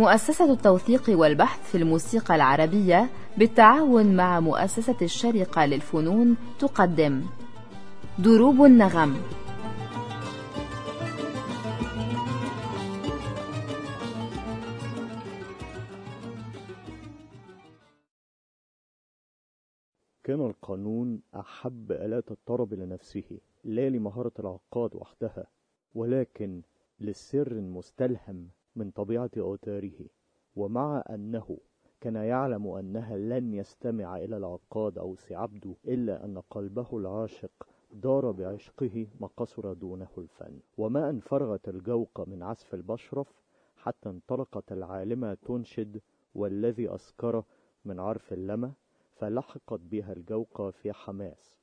مؤسسة التوثيق والبحث في الموسيقى العربية بالتعاون مع مؤسسة الشرقة للفنون تقدم. دروب النغم. كان القانون أحب آلات الطرب لنفسه لا لمهارة العقاد وحدها ولكن للسر المستلهم من طبيعة أوتاره ومع أنه كان يعلم أنها لن يستمع إلى العقاد أو سعبده إلا أن قلبه العاشق دار بعشقه ما قصر دونه الفن وما أن فرغت الجوقة من عزف البشرف حتى انطلقت العالمة تنشد والذي أسكر من عرف اللمة فلحقت بها الجوقة في حماس.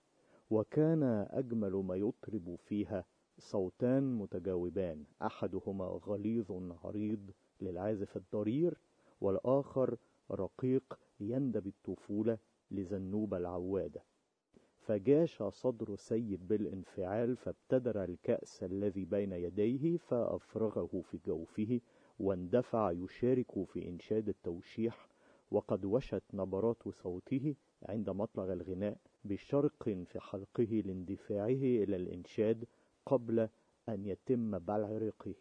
وكان أجمل ما يطرب فيها صوتان متجاوبان. أحدهما غليظ عريض للعازف الضرير والآخر رقيق يندب الطفولة لزنوب العوادة. فجاش صدر سيد بالانفعال فابتدر الكأس الذي بين يديه فأفرغه في جوفه واندفع يشارك في إنشاد التوشيح وقد وشت نبرات صوته عند مطلع الغناء بشرق في حلقه لاندفاعه إلى الإنشاد قبل أن يتم بلع ريقه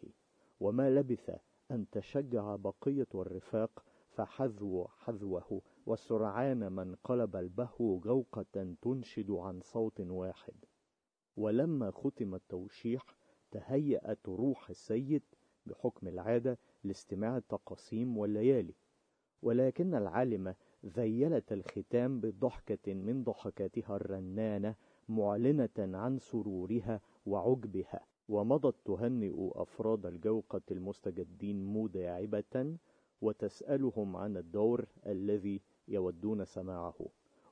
وما لبث أن تشجع بقية الرفاق فحذوا حذوه وسرعان من قلب البهو جوقة تنشد عن صوت واحد. ولما ختم التوشيح تهيأت روح السيد بحكم العادة لاستماع التقاسيم والليالي. ولكن العالمة ذيلت الختام بضحكة من ضحكاتها الرنانة معلنة عن سرورها وعجبها ومضت تهنئ أفراد الجوقة المستجدين مداعبة وتسألهم عن الدور الذي يودون سماعه.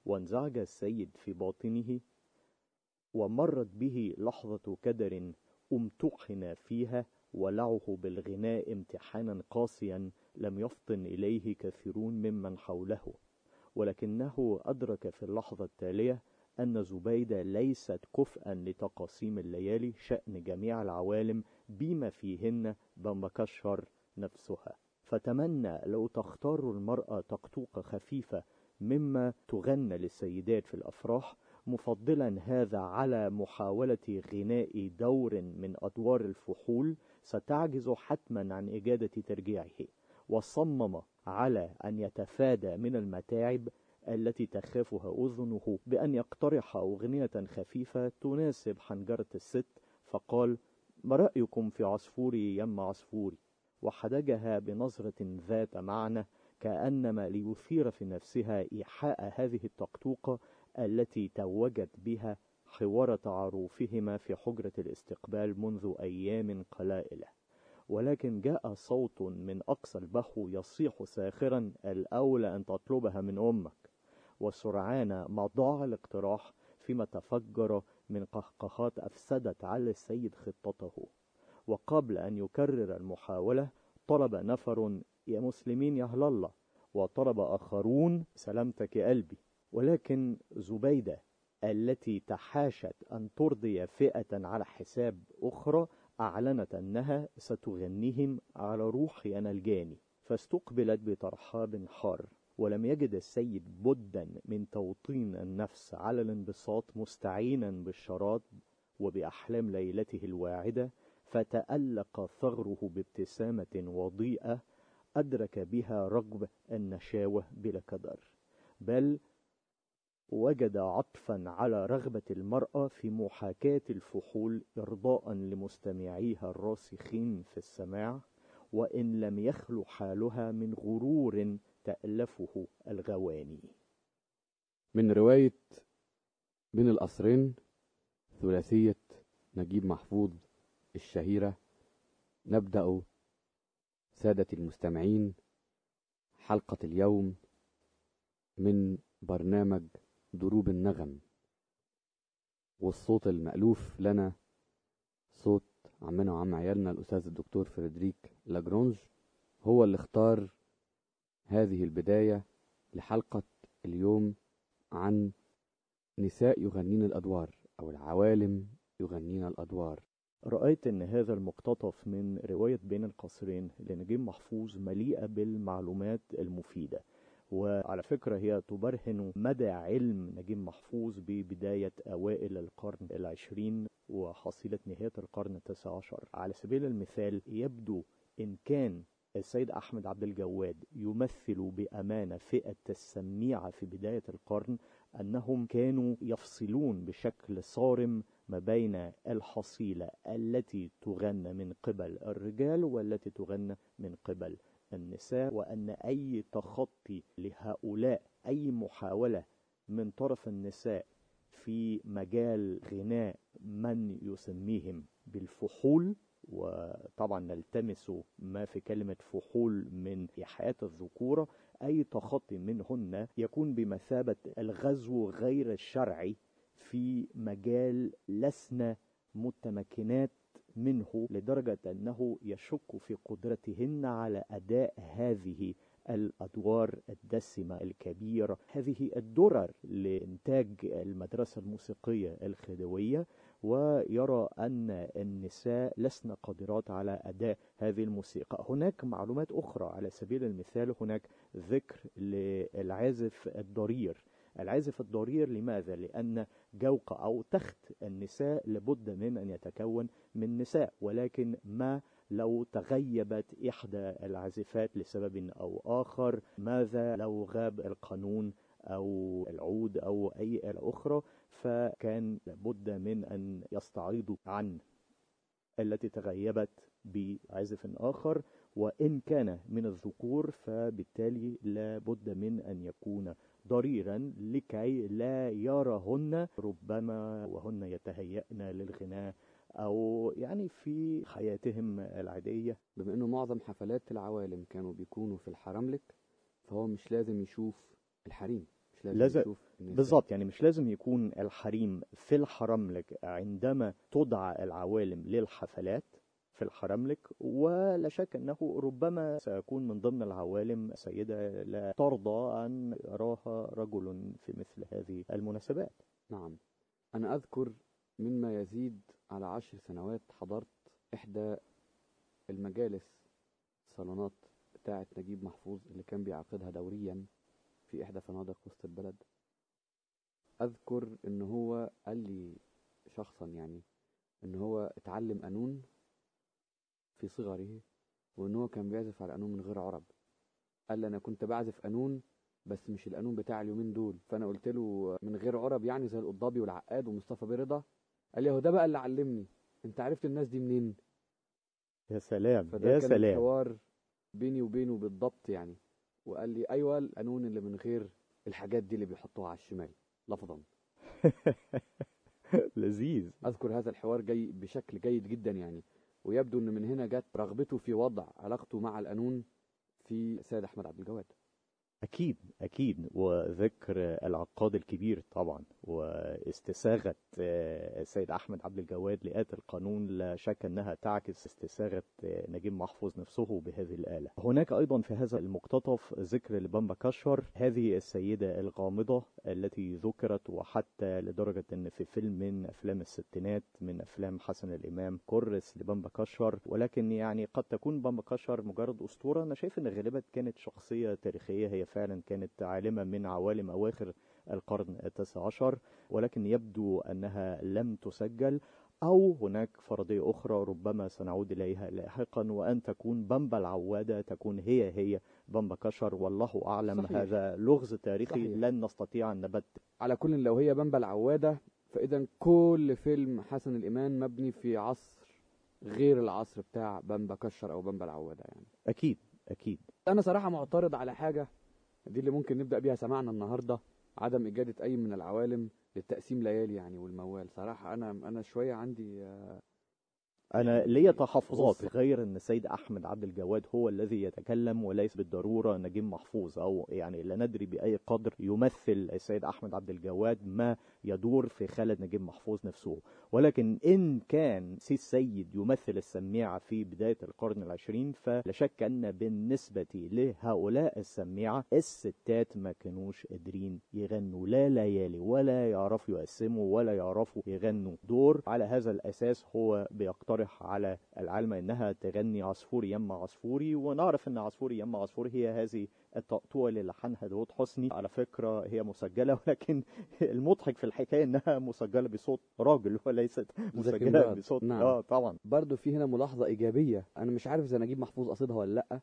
وانزعج السيد في باطنه ومرت به لحظة كدر امتحن فيها ولعه بالغناء امتحانا قاسيا لم يفطن إليه كثيرون ممن حوله. ولكنه أدرك في اللحظة التالية أن زبيدة ليست كفءا لتقاسيم الليالي شأن جميع العوالم بما فيهن بمكشر نفسها. فتمنى لو تختار المرأة تقطوقة خفيفة مما تغنى للسيدات في الأفراح مفضلا هذا على محاولة غناء دور من أدوار الفحول ستعجز حتما عن إجادة ترجيعه. وصمم على أن يتفادى من المتاعب التي تخافها أذنه بأن يقترح أغنية خفيفة تناسب حنجرة الست فقال ما رأيكم في عصفوري يم عصفوري؟ وحدجها بنظرة ذات معنى كأنما ليثير في نفسها إيحاء هذه التقطوقة التي توجت بها حوار تعارفهما في حجرة الاستقبال منذ أيام قلائل ولكن جاء صوت من أقصى البحو يصيح ساخرا الأولى أن تطلبها من أمك. وسرعان ما ضاع الاقتراح فيما تفجر من قهقهات أفسدت على السيد خطته. وقبل أن يكرر المحاولة طلب نفر يا مسلمين يا الله. وطلب آخرون سلامتك يا قلبي. ولكن زبيدة التي تحاشت أن ترضي فئة على حساب أخرى أعلنت أنها ستغنيهم على روحي أنا الجاني فاستقبلت بترحاب حار. ولم يجد السيد بدا من توطين النفس على الانبساط مستعينا بالشراب وبأحلام ليلته الواعدة فتألق ثغره بابتسامة وضيئة أدرك بها رغب النشاوة بلا كدر بل وجد عطفا على رغبة المرأة في محاكاة الفحول إرضاء لمستمعيها الراسخين في السماع وإن لم يخلو حالها من غرور تألفه الغواني. من رواية بين القصرين ثلاثية نجيب محفوظ الشهيرة نبدأ سادة المستمعين حلقة اليوم من برنامج دروب النغم. والصوت المألوف لنا صوت عمنا وعم عيالنا الأستاذ الدكتور فريدريك لاجرانج هو اللي اختار هذه البداية لحلقة اليوم عن نساء يغنين الأدوار أو العوالم يغنين الأدوار. رأيت أن هذا المقتطف من رواية بين القصرين لنجيب محفوظ مليئة بالمعلومات المفيدة. وعلى فكرة هي تبرهن مدى علم نجيب محفوظ ببداية أوائل القرن العشرين وحصيلة نهاية القرن التاسع عشر. على سبيل المثال يبدو إن كان السيد أحمد عبد الجواد يمثل بأمانة فئة السميعة في بداية القرن أنهم كانوا يفصلون بشكل صارم ما بين الحصيلة التي تغنى من قبل الرجال والتي تغنى من قبل النساء وأن أي تخطي لهؤلاء أي محاولة من طرف النساء في مجال غناء من يسميهم بالفحول وطبعا نلتمس ما في كلمة فحول من إيحاءات الذكورة أي تخطي منهن يكون بمثابة الغزو غير الشرعي في مجال لسنا متمكنات منه لدرجة أنه يشك في قدرتهن على أداء هذه الأدوار الدسمة الكبيرة. هذه الدرر لإنتاج المدرسة الموسيقية الخديوية ويرى أن النساء لسن قادرات على أداء هذه الموسيقى. هناك معلومات أخرى على سبيل المثال هناك ذكر للعازف الضرير. العازف الضرير لماذا؟ لأن جوق أو تخت النساء لابد من أن يتكون من نساء ولكن ما لو تغيبت إحدى العازفات لسبب أو آخر؟ ماذا لو غاب القانون أو العود أو أي آلة أخرى فكان لابد من أن يستعيضوا عن التي تغيبت بعازف آخر وإن كان من الذكور فبالتالي لابد من أن يكون ضريرا لكي لا يرهن ربما وهن يتهيأن للغناء أو يعني في حياتهم العادية. بما إنه معظم حفلات العوالم كانوا بيكونوا في الحرملك فهو مش لازم يشوف الحريم. لازم. بالظبط يعني مش لازم يكون الحريم في الحرملك عندما تدعى العوالم للحفلات في الحرملك ولا شك أنه ربما سيكون من ضمن العوالم سيدة لا ترضى أن يراها رجل في مثل هذه المناسبات. نعم. أنا أذكر مما يزيد على عشر سنوات حضرت إحدى المجالس صالونات بتاعة نجيب محفوظ اللي كان بيعقدها دوريا. في إحدى فنادق وسط البلد. أذكر إن هو قال لي شخصا يعني إن هو اتعلم قانون في صغره وإن هو كان بيعزف على قانون من غير عرب. قال لي أنا كنت بعزف قانون بس مش القانون بتاع اليومين دول. فأنا قلت له من غير عرب يعني زي القضابي والعقاد ومصطفى برضا. قال لي هو ده بقى اللي علمني. أنت عرفت الناس دي منين؟ يا سلام فده يا كان سلام. الحوار بيني وبينه بالضبط يعني. وقال لي أيوه القانون اللي من غير الحاجات دي اللي بيحطوها على الشمال لفظا. لذيذ. أذكر هذا الحوار جاي بشكل جيد جدا يعني. ويبدو إن من هنا جت رغبته في وضع علاقته مع القانون في سيد أحمد عبد الجواد. أكيد أكيد. وذكر العقاد الكبير طبعا واستساغة آه، السيد أحمد عبد الجواد لآت القانون لا شك أنها تعكس استساغة آه، نجيب محفوظ نفسه بهذه الآلة. هناك أيضا في هذا المقتطف ذكر لبامبا كشر هذه السيدة الغامضة التي ذكرت وحتى لدرجة أن في فيلم من أفلام الستينات من أفلام حسن الإمام كرس لبامبا كشر ولكن يعني قد تكون بامبا كشر مجرد أسطورة. أنا شايف أن غالبا كانت شخصية تاريخية هي فعلا كانت عالمة من عوالم أواخر القرن التاسع عشر ولكن يبدو أنها لم تسجل أو هناك فرضية أخرى ربما سنعود إليها لاحقا وأن تكون بامبا العوادة تكون هي هي بامبا كشر. والله أعلم صحيح. هذا لغز تاريخي صحيح. لن نستطيع أن نبت على كل لو هي بامبا العوادة فإذا كل فيلم حسن الإمام مبني في عصر غير العصر بتاع بامبا كشر أو بامبا العوادة يعني. أكيد أكيد. أنا صراحة معترض على حاجة. دي اللي ممكن نبدأ بيها سماعنا النهاردة عدم إجادة أي من العوالم للتقسيم ليالي يعني والموال صراحة أنا أنا شوية عندي آه، أنا ليا تحفظات. غير أن السيد أحمد عبد الجواد هو الذي يتكلم وليس بالضرورة نجيب محفوظ أو يعني لا ندري بأي قدر يمثل السيد أحمد عبد الجواد ما يدور في خالد نجيب محفوظ نفسه. ولكن إن كان سي السيد يمثل السميعة في بداية القرن العشرين فلا شك أن بالنسبة لهؤلاء السميعة الستات ما كانوش قادرين يغنوا. لا ليالي ولا يعرفوا يقسموا ولا يعرفوا يغنوا. دور على هذا الأساس هو بيقترح على العالمة إنها تغني عصفوري يما عصفوري ونعرف إن عصفوري يما عصفوري هي هذه التقطوع اللي لحنها داود حسني على فكرة هي مسجلة ولكن المضحك في الحكاية إنها مسجلة بصوت راجل وليست مسجلة مراد. بصوت نعم. آه طبعا. برضو في هنا ملاحظة إيجابية. أنا مش عارف إذا نجيب محفوظ قصدها ولا لأ.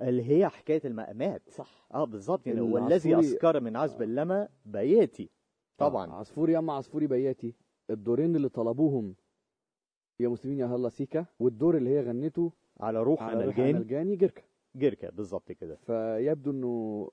اللي هي حكاية المقامات صح. آه بالظبط يعني العصفوري- والذي أسكر من عزب اللمى بياتي. طبعا. عصفوري يما عصفوري بياتي. الدورين اللي طلبوهم يا مسلمين يا هلا سيكا والدور اللي هي غنته على روح على روح الجان الجاني جركة جركة بالظبط كده. فيبدو إنه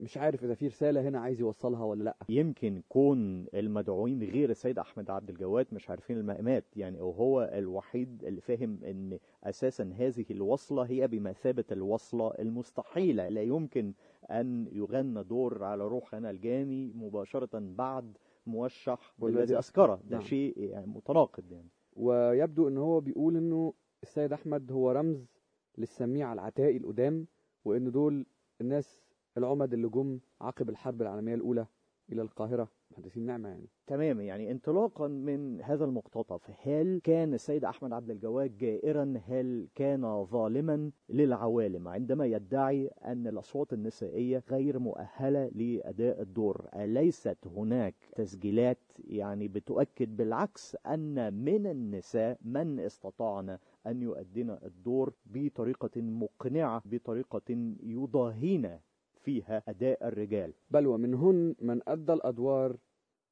مش عارف إذا في رسالة هنا عايز يوصلها ولا لأ. يمكن كون المدعوين غير السيد أحمد عبد الجواد مش عارفين المقامات يعني وهو الوحيد اللي فاهم إن أساسا هذه الوصلة هي بمثابة الوصلة المستحيلة. لا يمكن أن يغنى دور على روح أنا الجاني مباشرة بعد موشح والذي. أسكره. ده نعم. شيء يعني متناقض يعني. ويبدو إن هو بيقول إنه السيد أحمد هو رمز للسميع العتائي القدام وإن دول الناس العمد اللي جم عقب الحرب العالمية الأولى إلى القاهرة محدثين نعمة يعني. تمام يعني انطلاقا من هذا المقتطف هل كان السيد أحمد عبد الجواد جائرا؟ هل كان ظالما للعوالم؟ عندما يدعي أن الأصوات النسائية غير مؤهلة لأداء الدور أليست هناك تسجيلات يعني بتؤكد بالعكس أن من النساء من استطعن أن يؤدين الدور بطريقة مقنعة بطريقة يضاهين فيها أداء الرجال. بل ومنهن من أدى الأدوار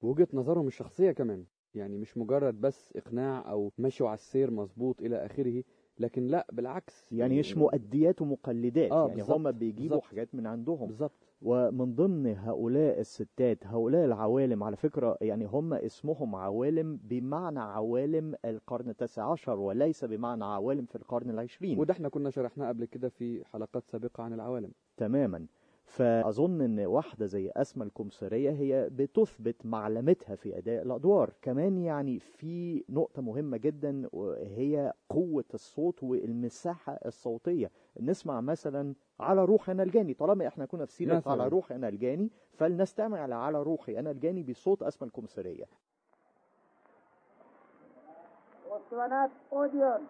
بوجهة نظرهم الشخصية كمان. يعني مش مجرد بس إقناع أو مشوا على السير مظبوط إلى آخره لكن لا بالعكس. يعني مش مؤديات ومقلدات. آه، يعني هم بيجيبوا بالظبط. حاجات من عندهم. بالظبط. ومن ضمن هؤلاء الستات هؤلاء العوالم على فكرة يعني هم اسمهم عوالم بمعنى عوالم القرن التاسع عشر وليس بمعنى عوالم في القرن العشرين. وده إحنا كنا شرحناه قبل كده في حلقات سابقة عن العوالم. تماما. فأظن إن واحدة زي أسمى الكمثرية هي بتثبت معلمتها في أداء الأدوار. كمان يعني في نقطة مهمة جدا وهي قوة الصوت والمساحة الصوتية. نسمع مثلا على روحي أنا الجاني. طالما إحنا كنا في سيرة. على روحي أنا الجاني فلنستمع على على روحي أنا الجاني بصوت أسمى الكمثرية والصوانات اوديون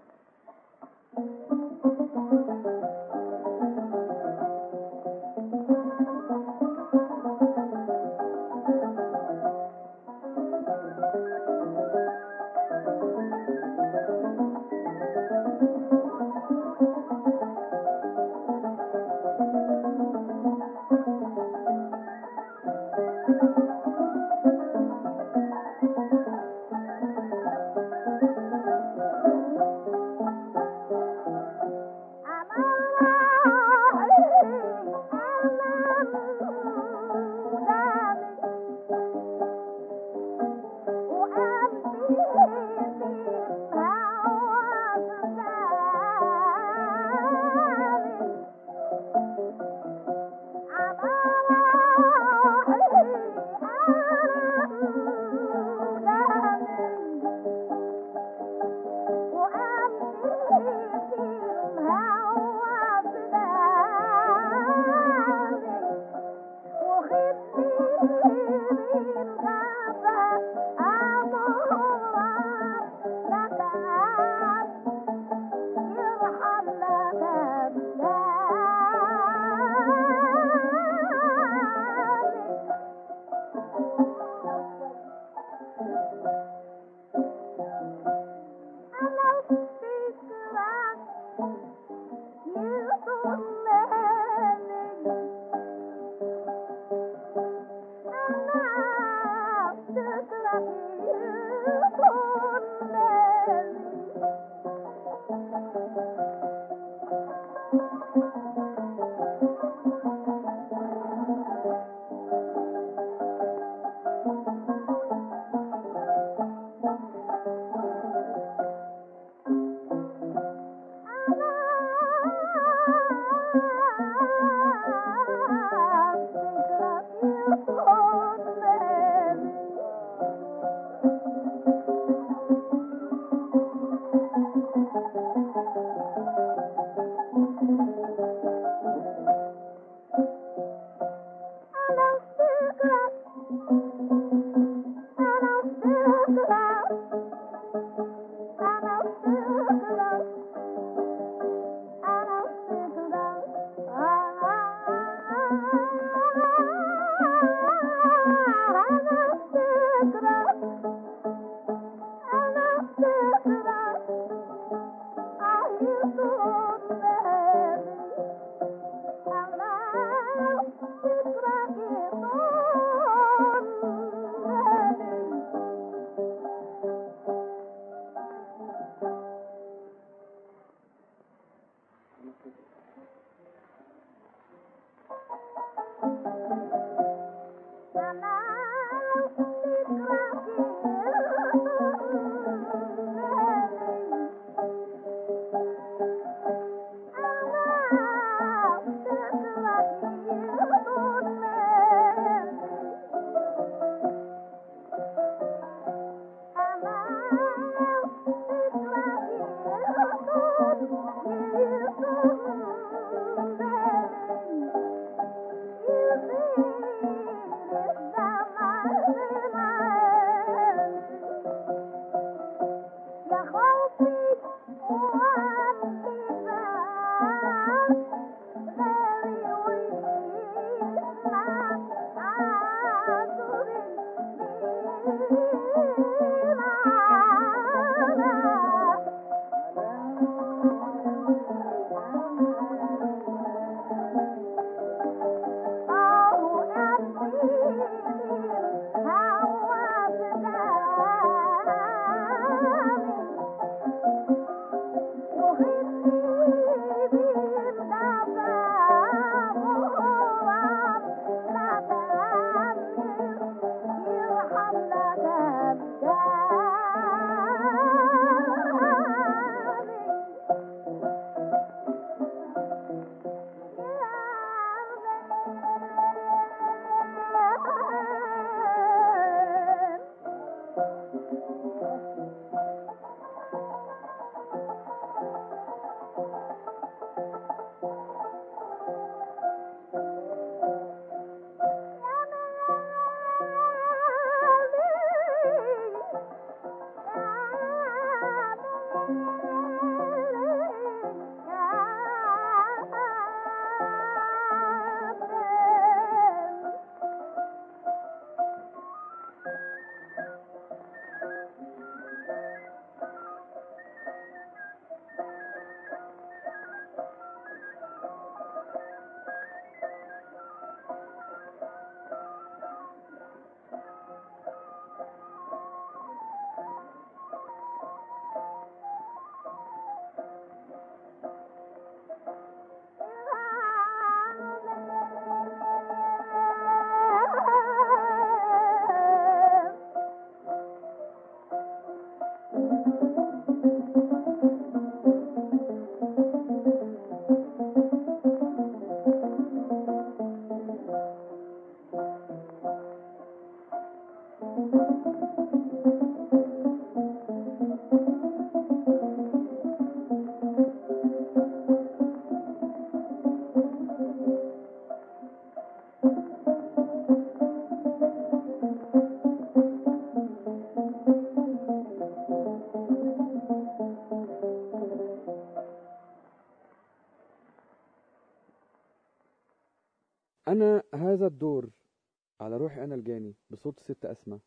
اسماء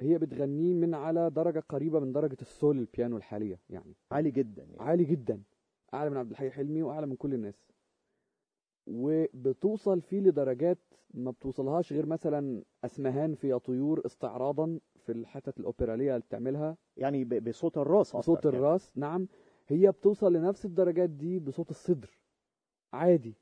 هي بتغنيه من على درجة قريبة من درجة السول البيانو الحالية يعني. عالي جدا يعني. عالي جدا. أعلى من عبد الحي حلمي وأعلى من كل الناس. وبتوصل فيه لدرجات ما بتوصلهاش غير مثلا أسمهان في يا طيور استعراضا في الحتت الأوبرالية اللي بتعملها. يعني بصوت الرأس بصوت يعني. الرأس نعم. هي بتوصل لنفس الدرجات دي بصوت الصدر. عادي.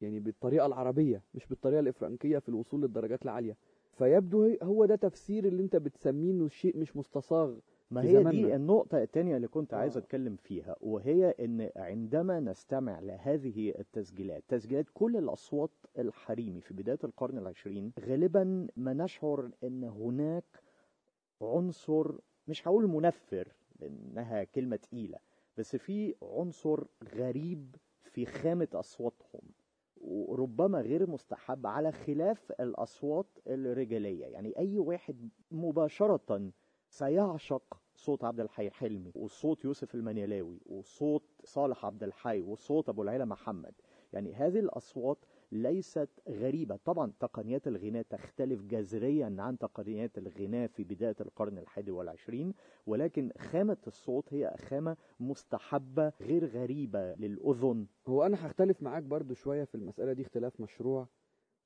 يعني بالطريقة العربية مش بالطريقة الافرنكيه في الوصول للدرجات العالية. فيبدو هو ده تفسير اللي انت بتسميه إنه شيء مش مستصاغ ما هي. دي النقطة التانية اللي كنت عايز آه. أتكلم فيها وهي إن عندما نستمع لهذه التسجيلات تسجيلات كل الأصوات الحريمي في بداية القرن العشرين غالبا ما نشعر إن هناك عنصر مش هقول منفر لأنها كلمة تقيلة بس في عنصر غريب في خامة أصواتهم وربما غير مستحب على خلاف الأصوات الرجالية. يعني أي واحد مباشرة سيعشق صوت عبد الحي حلمي وصوت يوسف المنيلاوي وصوت صالح عبد الحي وصوت أبو العلا محمد. يعني هذه الأصوات ليست غريبة. طبعا تقنيات الغناء تختلف جذريا عن تقنيات الغناء في بداية القرن الحادي والعشرين ولكن خامة الصوت هي خامة مستحبة غير غريبة للأذن. هو أنا هختلف معاك برضو شوية في المسألة دي اختلاف مشروع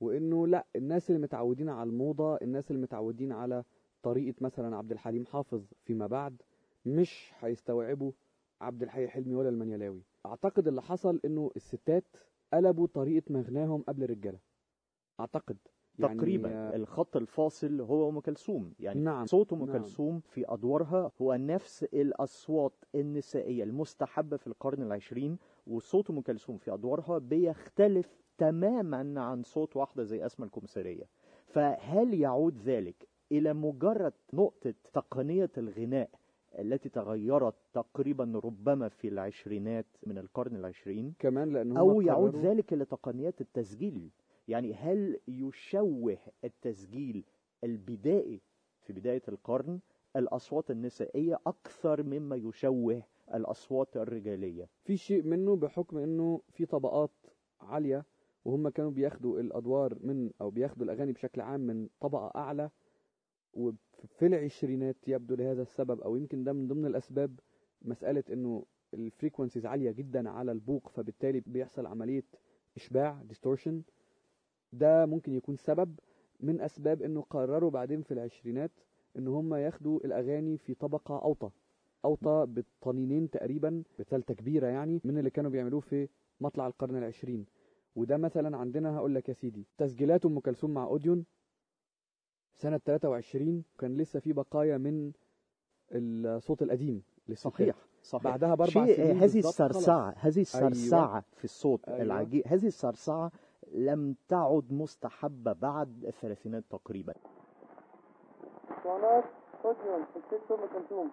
وإنه لأ الناس اللي متعودين على الموضة الناس اللي متعودين على طريقة مثلا عبد الحليم حافظ فيما بعد مش هيستوعبوا عبد الحي حلمي ولا المنيلاوي. أعتقد اللي حصل إنه الستات قلبوا طريقة مغناهم قبل الرجالة. أعتقد يعني تقريبا آه، الخط الفاصل هو أم كلثوم. يعني نعم، صوت أم نعم. كلثوم في أدوارها هو نفس الأصوات النسائية المستحبة في القرن العشرين وصوت أم كلثوم في أدوارها بيختلف تماما عن صوت واحدة زي أسماء الكمثريه فهل يعود ذلك إلى مجرد نقطة تقنية الغناء التي تغيرت تقريبا ربما في العشرينات من القرن العشرين كمان لأن أو يعود ذلك لتقنيات التسجيل. يعني هل يشوه التسجيل البدائي في بداية القرن الأصوات النسائية أكثر مما يشوه الأصوات الرجالية؟ في شيء منه بحكم إنه في طبقات عالية وهم كانوا بياخدوا الأدوار من أو بياخدوا الأغاني بشكل عام من طبقة أعلى وفي العشرينات يبدو لهذا السبب أو يمكن ده من ضمن الأسباب مسألة إنه الفريكونسيز عالية جدا على البوق فبالتالي بيحصل عملية إشباع distortion ده ممكن يكون سبب من أسباب إنه قرروا بعدين في العشرينات إن هم ياخدوا الأغاني في طبقة أوطى أوطى بالطنينين تقريبا بثالثه كبيرة يعني من اللي كانوا بيعملوه في مطلع القرن العشرين. وده مثلا عندنا هقول لك يا سيدي تسجيلات أم كلثوم مع أوديون سنة 23 كان لسه في بقايا من الصوت القديم. صحيح صحيح بعدها بأربع سنين هذه السرسعة هذه السرسعة أيوة. في الصوت أيوة. العجيب هذه السرسعة لم تعد مستحبة بعد الثلاثينات تقريبا الست ام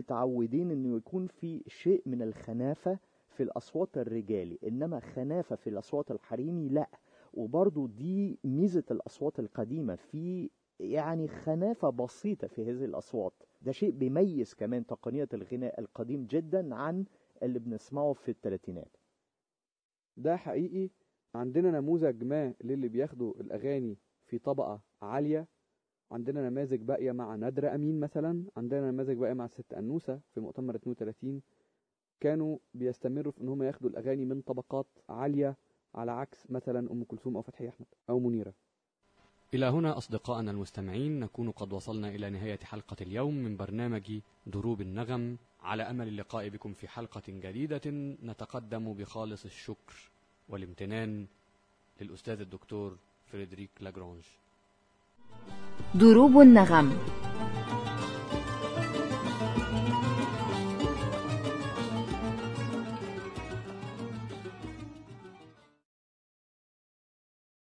متعودين إنه يكون في شيء من الخنافة في الأصوات الرجالي إنما خنافة في الأصوات الحريمي لا. وبرضو دي ميزة الأصوات القديمة في يعني خنافة بسيطة في هذه الأصوات. ده شيء بيميز كمان تقنية الغناء القديم جدا عن اللي بنسمعه في الثلاثينات. ده حقيقي عندنا نموذج ما للي بياخدوا الأغاني في طبقة عالية عندنا نماذج باقية مع نادرة أمين مثلا عندنا نماذج باقية مع الست أنوسة في مؤتمر 32 كانوا بيستمروا في إن هم ياخدوا الأغاني من طبقات عالية على عكس مثلا أم كلثوم أو فتحي أحمد أو منيرة. إلى هنا أصدقائنا المستمعين نكون قد وصلنا إلى نهاية حلقة اليوم من برنامج دروب النغم. على أمل اللقاء بكم في حلقة جديدة نتقدم بخالص الشكر والامتنان للأستاذ الدكتور فريدريك لاجرونج دروب النغم.